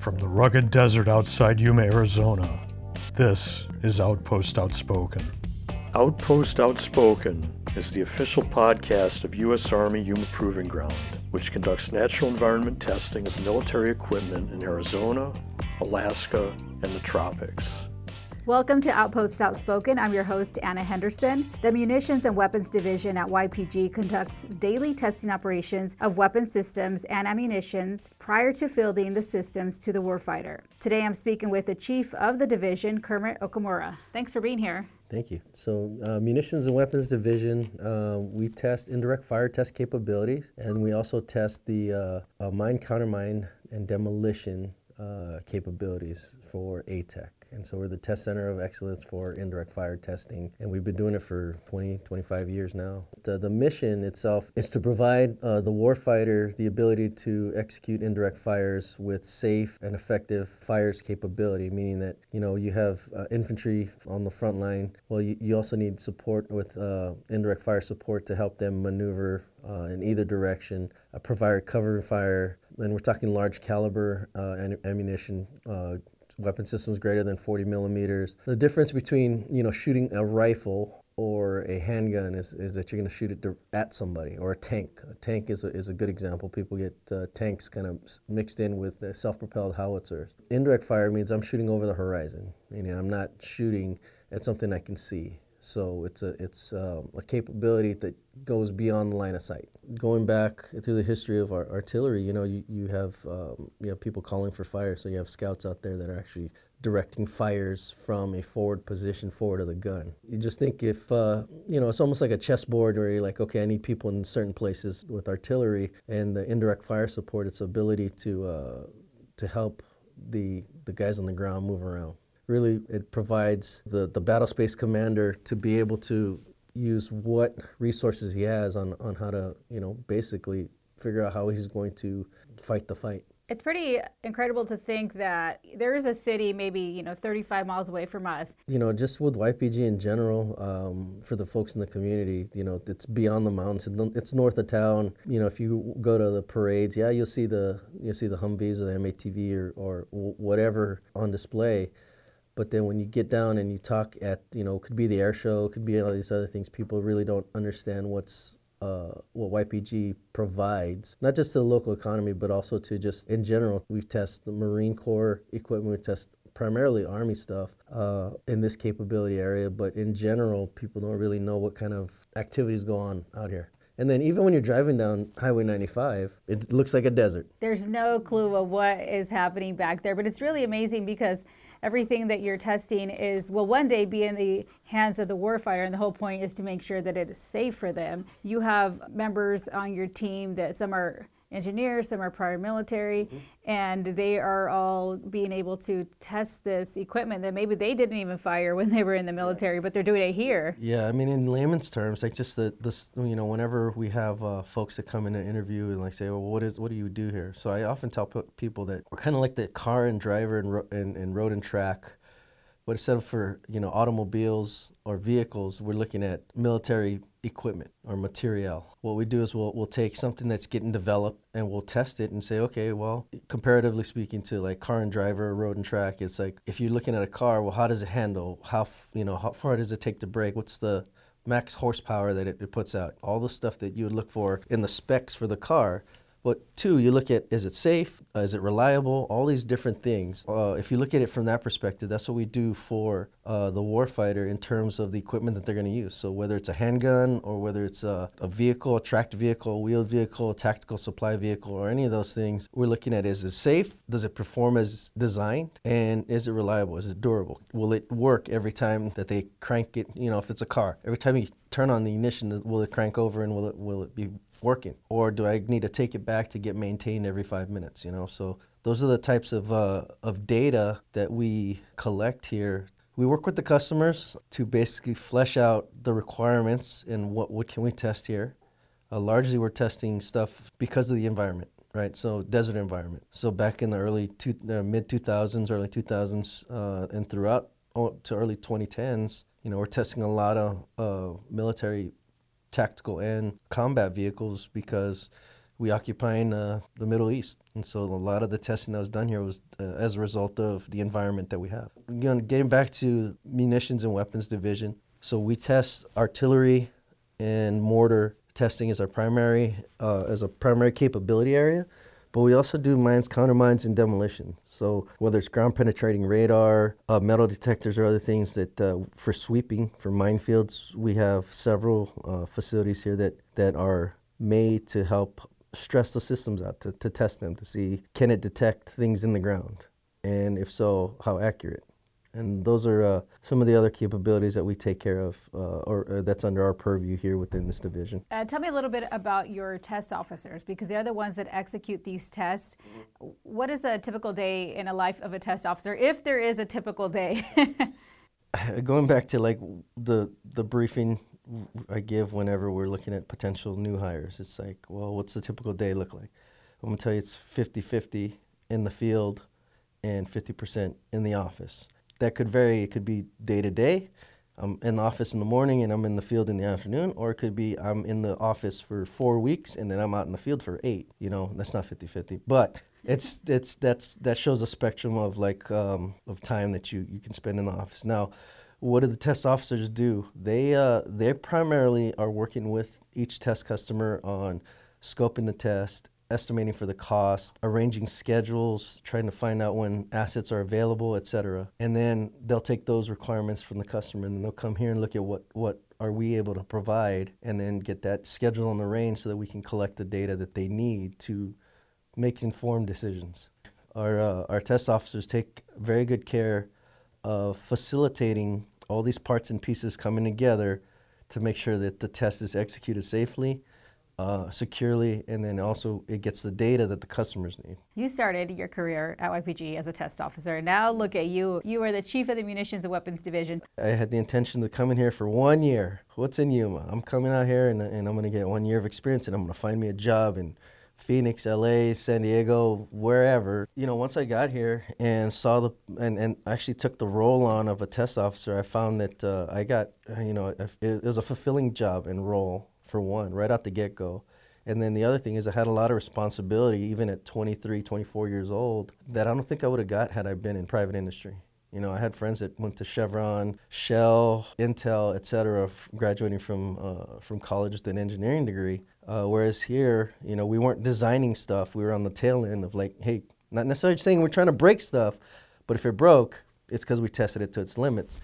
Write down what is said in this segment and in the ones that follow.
From the rugged desert outside Yuma, Arizona, this is Outpost Outspoken. Outpost Outspoken is the official podcast of U.S. Army Yuma Proving Ground, which conducts natural environment testing of military equipment in Arizona, Alaska, and the tropics. Welcome to Outpost Outspoken. I'm your host, Ana Henderson. The Munitions and Weapons Division at YPG conducts daily testing operations of weapon systems and ammunitions prior to fielding the systems to the warfighter. Today I'm speaking with the Chief of the Division, Kermit Okamura. Thanks for being here. Thank you. So, uh, Munitions and Weapons Division, uh, we test indirect fire test capabilities, and we also test the uh, uh mine, countermine, and demolition uh, capabilities for ATEC. And so we're the test center of excellence for indirect fire testing. And we've been doing it for 20, 25 years now. The, the mission itself is to provide uh, the warfighter the ability to execute indirect fires with safe and effective fires capability, meaning that, you know, you have uh, infantry on the front line. Well, you, you also need support with uh, indirect fire support to help them maneuver uh, in either direction, uh, provide cover fire, and we're talking large caliber uh, ammunition, uh, weapon systems greater than 40 millimeters. The difference between you know shooting a rifle or a handgun is, is that you're going to shoot it at somebody or a tank. A tank is a, is a good example. People get uh, tanks kind of mixed in with self-propelled howitzers. Indirect fire means I'm shooting over the horizon, meaning I'm not shooting at something I can see. So it's a it's um, a capability that goes beyond the line of sight. Going back through the history of our artillery, you know, you, you have um, you have people calling for fire, so you have scouts out there that are actually directing fires from a forward position forward of the gun. You just think if uh, you know, it's almost like a chessboard where you're like, okay, I need people in certain places with artillery and the indirect fire support. Its ability to uh, to help the the guys on the ground move around really it provides the, the battle space commander to be able to use what resources he has on, on how to, you know, basically figure out how he's going to fight the fight. It's pretty incredible to think that there is a city maybe, you know, 35 miles away from us. You know, just with YPG in general, um, for the folks in the community, you know, it's beyond the mountains. It's north of town. You know, if you go to the parades, yeah, you'll see the you'll see the Humvees or the M-ATV or, or whatever on display but then when you get down and you talk at, you know, could be the air show, could be all these other things, people really don't understand what's uh, what YPG provides, not just to the local economy, but also to just in general. We've tested the Marine Corps equipment, we test primarily Army stuff uh, in this capability area, but in general, people don't really know what kind of activities go on out here. And then even when you're driving down Highway 95, it looks like a desert. There's no clue of what is happening back there, but it's really amazing because everything that you're testing is will one day be in the hands of the warfighter, and the whole point is to make sure that it is safe for them. You have members on your team that some are engineers, some are prior military, mm-hmm. and they are all being able to test this equipment that maybe they didn't even fire when they were in the military, but they're doing it here. Yeah, I mean, in layman's terms, like just the this, you know, whenever we have uh, folks that come in an interview and like say, well, what is, what do you do here? So I often tell p- people that we're kind of like the car and driver and, ro- and, and road and track but instead of for you know automobiles or vehicles, we're looking at military equipment or material. What we do is we'll, we'll take something that's getting developed and we'll test it and say, okay, well, comparatively speaking to like car and driver, road and track, it's like if you're looking at a car, well, how does it handle? How you know how far does it take to brake? What's the max horsepower that it, it puts out? All the stuff that you would look for in the specs for the car but two, you look at is it safe? Uh, is it reliable? All these different things. Uh, if you look at it from that perspective, that's what we do for uh, the warfighter in terms of the equipment that they're going to use. So whether it's a handgun or whether it's a, a vehicle, a tracked vehicle, a wheeled vehicle, a tactical supply vehicle, or any of those things, we're looking at is it safe? Does it perform as designed? And is it reliable? Is it durable? Will it work every time that they crank it? You know, if it's a car, every time you turn on the ignition, will it crank over and will it will it be working? Or do I need to take it back to get maintained every five minutes? You know, so those are the types of, uh, of data that we collect here. We work with the customers to basically flesh out the requirements and what, what can we test here. Uh, largely, we're testing stuff because of the environment, right? So desert environment. So back in the early two, uh, mid 2000s, early 2000s, uh, and throughout oh, to early 2010s, you know, we're testing a lot of uh, military tactical and combat vehicles because we occupy uh, the Middle East. And so a lot of the testing that was done here was uh, as a result of the environment that we have. Again, getting back to munitions and weapons division, so we test artillery and mortar testing as our primary uh, as a primary capability area. But we also do mines, countermines, and demolition. So whether it's ground penetrating radar, uh, metal detectors, or other things that uh, for sweeping for minefields, we have several uh, facilities here that that are made to help stress the systems out to, to test them to see can it detect things in the ground, and if so, how accurate. And those are uh, some of the other capabilities that we take care of, uh, or, or, that's under our purview here within this division. Uh, tell me a little bit about your test officers, because they're the ones that execute these tests. What is a typical day in a life of a test officer, if there is a typical day? Going back to like the the briefing I give whenever we're looking at potential new hires, it's like, well, what's the typical day look like? I'm gonna tell you, it's 50-50 in the field and 50% in the office that could vary. It could be day to day. I'm in the office in the morning and I'm in the field in the afternoon, or it could be I'm in the office for four weeks and then I'm out in the field for eight. You know, that's not 50-50, but it's it's that's that shows a spectrum of like um, of time that you you can spend in the office. Now, what do the test officers do? They uh, they primarily are working with each test customer on scoping the test estimating for the cost, arranging schedules, trying to find out when assets are available, et cetera. And then they'll take those requirements from the customer and they'll come here and look at what, what are we able to provide and then get that schedule on the range so that we can collect the data that they need to make informed decisions. Our, uh, our test officers take very good care of facilitating all these parts and pieces coming together to make sure that the test is executed safely uh, securely, and then also it gets the data that the customers need. You started your career at YPG as a test officer. Now look at you. You are the chief of the Munitions and Weapons Division. I had the intention to come in here for one year. What's in Yuma? I'm coming out here and, and I'm going to get one year of experience and I'm going to find me a job in Phoenix, LA, San Diego, wherever. You know, once I got here and saw the and, and actually took the role on of a test officer, I found that uh, I got you know it, it was a fulfilling job and role for one, right out the get go. And then the other thing is, I had a lot of responsibility, even at 23, 24 years old, that I don't think I would have got had I been in private industry. You know, I had friends that went to Chevron, Shell, Intel, et cetera, graduating from, uh, from college with an engineering degree. Uh, whereas here, you know, we weren't designing stuff. We were on the tail end of like, hey, not necessarily saying we're trying to break stuff, but if it broke, it's because we tested it to its limits.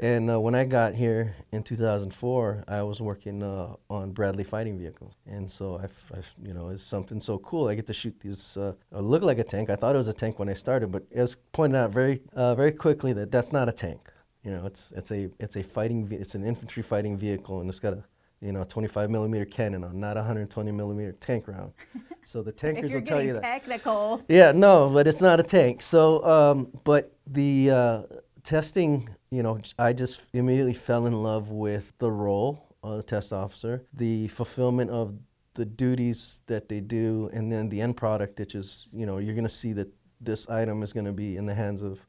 And uh, when I got here in 2004, I was working uh, on Bradley fighting vehicles, and so I've, I've, you know, it's something so cool. I get to shoot these. Uh, look like a tank. I thought it was a tank when I started, but it was pointed out very, uh, very quickly that that's not a tank. You know, it's it's a it's a fighting. It's an infantry fighting vehicle, and it's got a you know 25 millimeter cannon on, not a 120 millimeter tank round. So the tankers will tell you that. Technical. Yeah, no, but it's not a tank. So, um, but the uh, testing you know, I just immediately fell in love with the role of the test officer, the fulfillment of the duties that they do, and then the end product, which is, you know, you're going to see that this item is going to be in the hands of,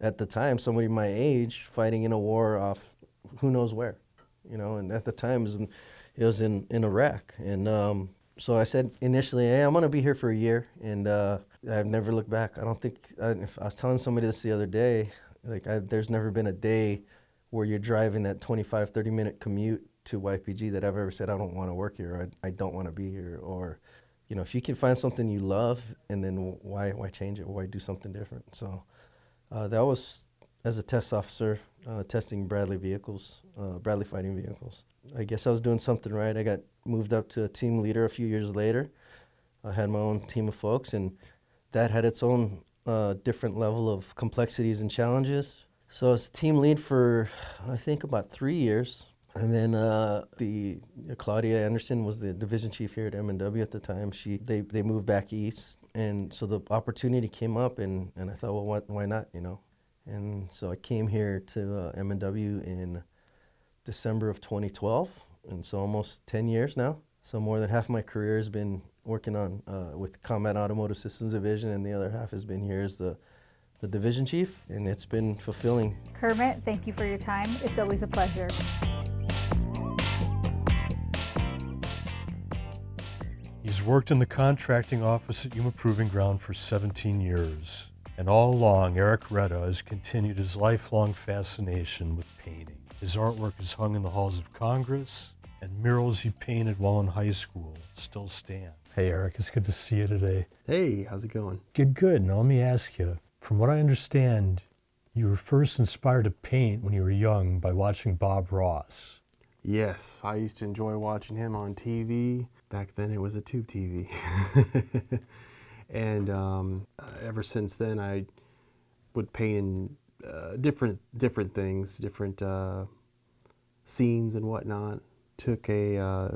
at the time, somebody my age fighting in a war off who knows where, you know, and at the time it was in, it was in, in Iraq. And um, so I said initially, hey, I'm going to be here for a year, and uh, I've never looked back. I don't think, I, I was telling somebody this the other day, like I, there's never been a day where you're driving that 25, 30 minute commute to YPG that I've ever said I don't want to work here. Or I, I don't want to be here. Or you know if you can find something you love and then why why change it? Why do something different? So uh, that was as a test officer uh, testing Bradley vehicles uh, Bradley fighting vehicles. I guess I was doing something right. I got moved up to a team leader a few years later. I had my own team of folks and that had its own uh, different level of complexities and challenges. So I was team lead for I think about three years, and then uh, the uh, Claudia Anderson was the division chief here at M&W at the time. She they, they moved back east, and so the opportunity came up, and, and I thought, well, what, why not, you know? And so I came here to uh, M&W in December of 2012, and so almost 10 years now. So more than half my career has been working on uh, with Combat Automotive Systems Division, and the other half has been here as the the division chief, and it's been fulfilling. Kermit, thank you for your time. It's always a pleasure. He's He's worked in the contracting office at Yuma Proving Ground for 17 years. And all along, Erik Reta has continued his lifelong fascination with painting. His artwork is hung in the halls of Congress, and murals he painted while in high school still stand. Hey, Erik, it's good to see you today. Hey, how's it going? Good, good. Now, let me ask you from what I understand, you were first inspired to paint when you were young by watching Bob Ross. Yes, I used to enjoy watching him on TV. Back then, it was a tube TV. and um, ever since then, I would paint in uh, different different things, different uh, scenes and whatnot. Took a uh,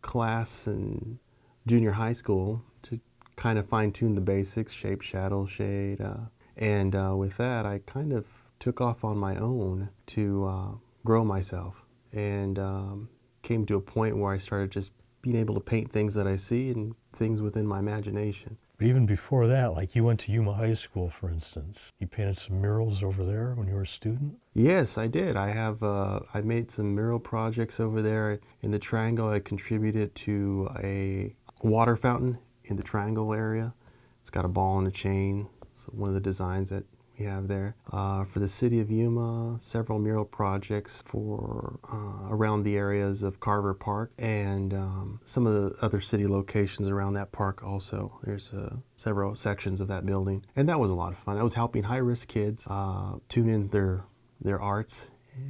class in junior high school to kind of fine tune the basics, shape, shadow, shade, uh, and uh, with that, I kind of took off on my own to uh, grow myself and um, came to a point where I started just being able to paint things that I see and things within my imagination. But even before that, like you went to Yuma High School, for instance, you painted some murals over there when you were a student. Yes, I did. I have. Uh, I made some mural projects over there in the Triangle. I contributed to a water fountain in the Triangle area. It's got a ball and a chain. It's one of the designs that we have there. Uh, for the city of Yuma, several mural projects for uh, around the areas of Carver Park and um, some of the other city locations around that park also. There's uh, several sections of that building. And that was a lot of fun. That was helping high-risk kids uh, tune in their, their arts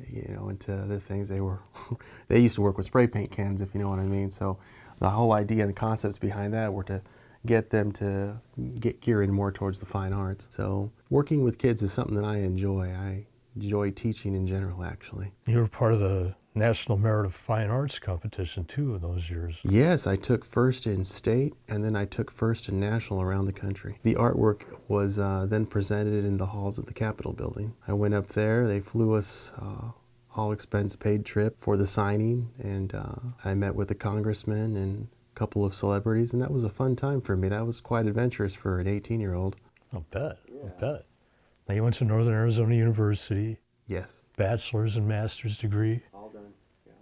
you know, into other things. They were, they used to work with spray paint cans, if you know what I mean. So the whole idea and the concepts behind that were to get them to get gearing more towards the fine arts. So working with kids is something that I enjoy. I enjoy teaching in general, actually. You were part of the National Merit of Fine Arts competition too in those years. Yes, I took first in state and then I took first in national around the country. The artwork was uh, then presented in the halls of the Capitol building. I went up there, they flew us. Uh, all expense paid trip for the signing, and uh, I met with a congressman and a couple of celebrities, and that was a fun time for me. That was quite adventurous for an 18 year old. I'll bet. Yeah. I'll bet. Now you went to Northern Arizona University. Yes. Bachelor's and master's degree. All done. Yeah.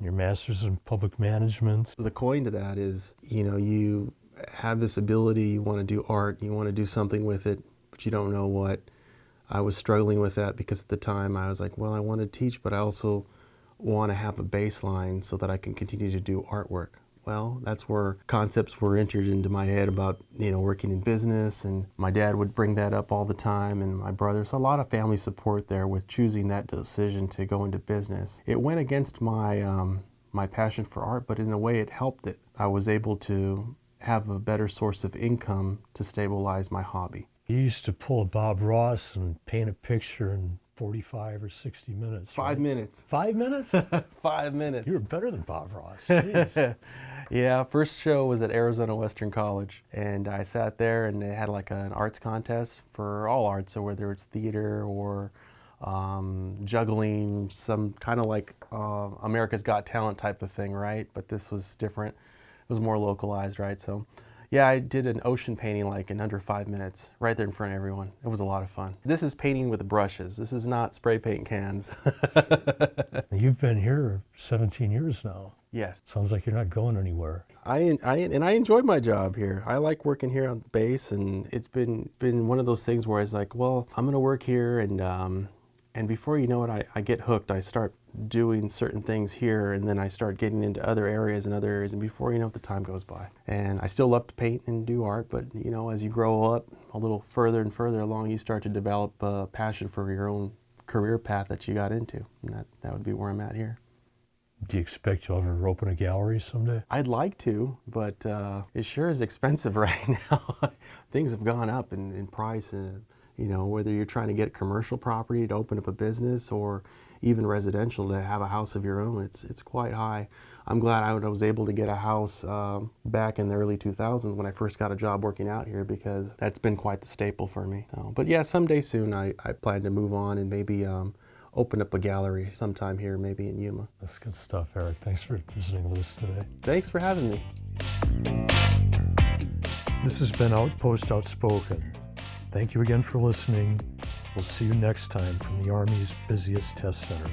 Your master's in public management. The coin to that is, you know, you have this ability, you want to do art, you want to do something with it, but you don't know what. I was struggling with that because at the time I was like, well, I want to teach, but I also want to have a baseline so that I can continue to do artwork. Well, that's where concepts were entered into my head about, you know, working in business and my dad would bring that up all the time and my brother. So a lot of family support there with choosing that decision to go into business. It went against my um, my passion for art, but in a way it helped it. I was able to have a better source of income to stabilize my hobby. You used to pull a Bob Ross and paint a picture in 45 or 60 minutes. Five right? minutes. Five minutes? Five minutes. You were better than Bob Ross. yeah, first show was at Arizona Western College, and I sat there and they had like an arts contest for all arts, so whether it's theater or um, juggling, some kind of like uh, America's Got Talent type of thing, right? But this was different. It was more localized, right? So yeah, I did an ocean painting like in under five minutes, right there in front of everyone. It was a lot of fun. This is painting with brushes. This is not spray paint cans. You've been here 17 years now. Yes. Sounds like you're not going anywhere. I, I and I enjoy my job here. I like working here on the base, and it's been been one of those things where I was like, well, I'm gonna work here, and um, and before you know it, I, I get hooked. I start doing certain things here and then I start getting into other areas and other areas and before you know it the time goes by. And I still love to paint and do art, but you know as you grow up a little further and further along you start to develop a passion for your own career path that you got into. And that, that would be where I'm at here. Do you expect you'll ever open a gallery someday? I'd like to, but uh, it sure is expensive right now. Things have gone up in, in price. And, you know, whether you're trying to get commercial property to open up a business or even residential to have a house of your own. It's it's quite high. I'm glad I was able to get a house um, back in the early 2000s when I first got a job working out here because that's been quite the staple for me. So, but yeah, someday soon I, I plan to move on and maybe um, open up a gallery sometime here, maybe in Yuma. That's good stuff, Erik. Thanks for visiting with us today. Thanks for having me. This has been Outpost Outspoken. Thank you again for listening. We'll see you next time from the Army's busiest test center.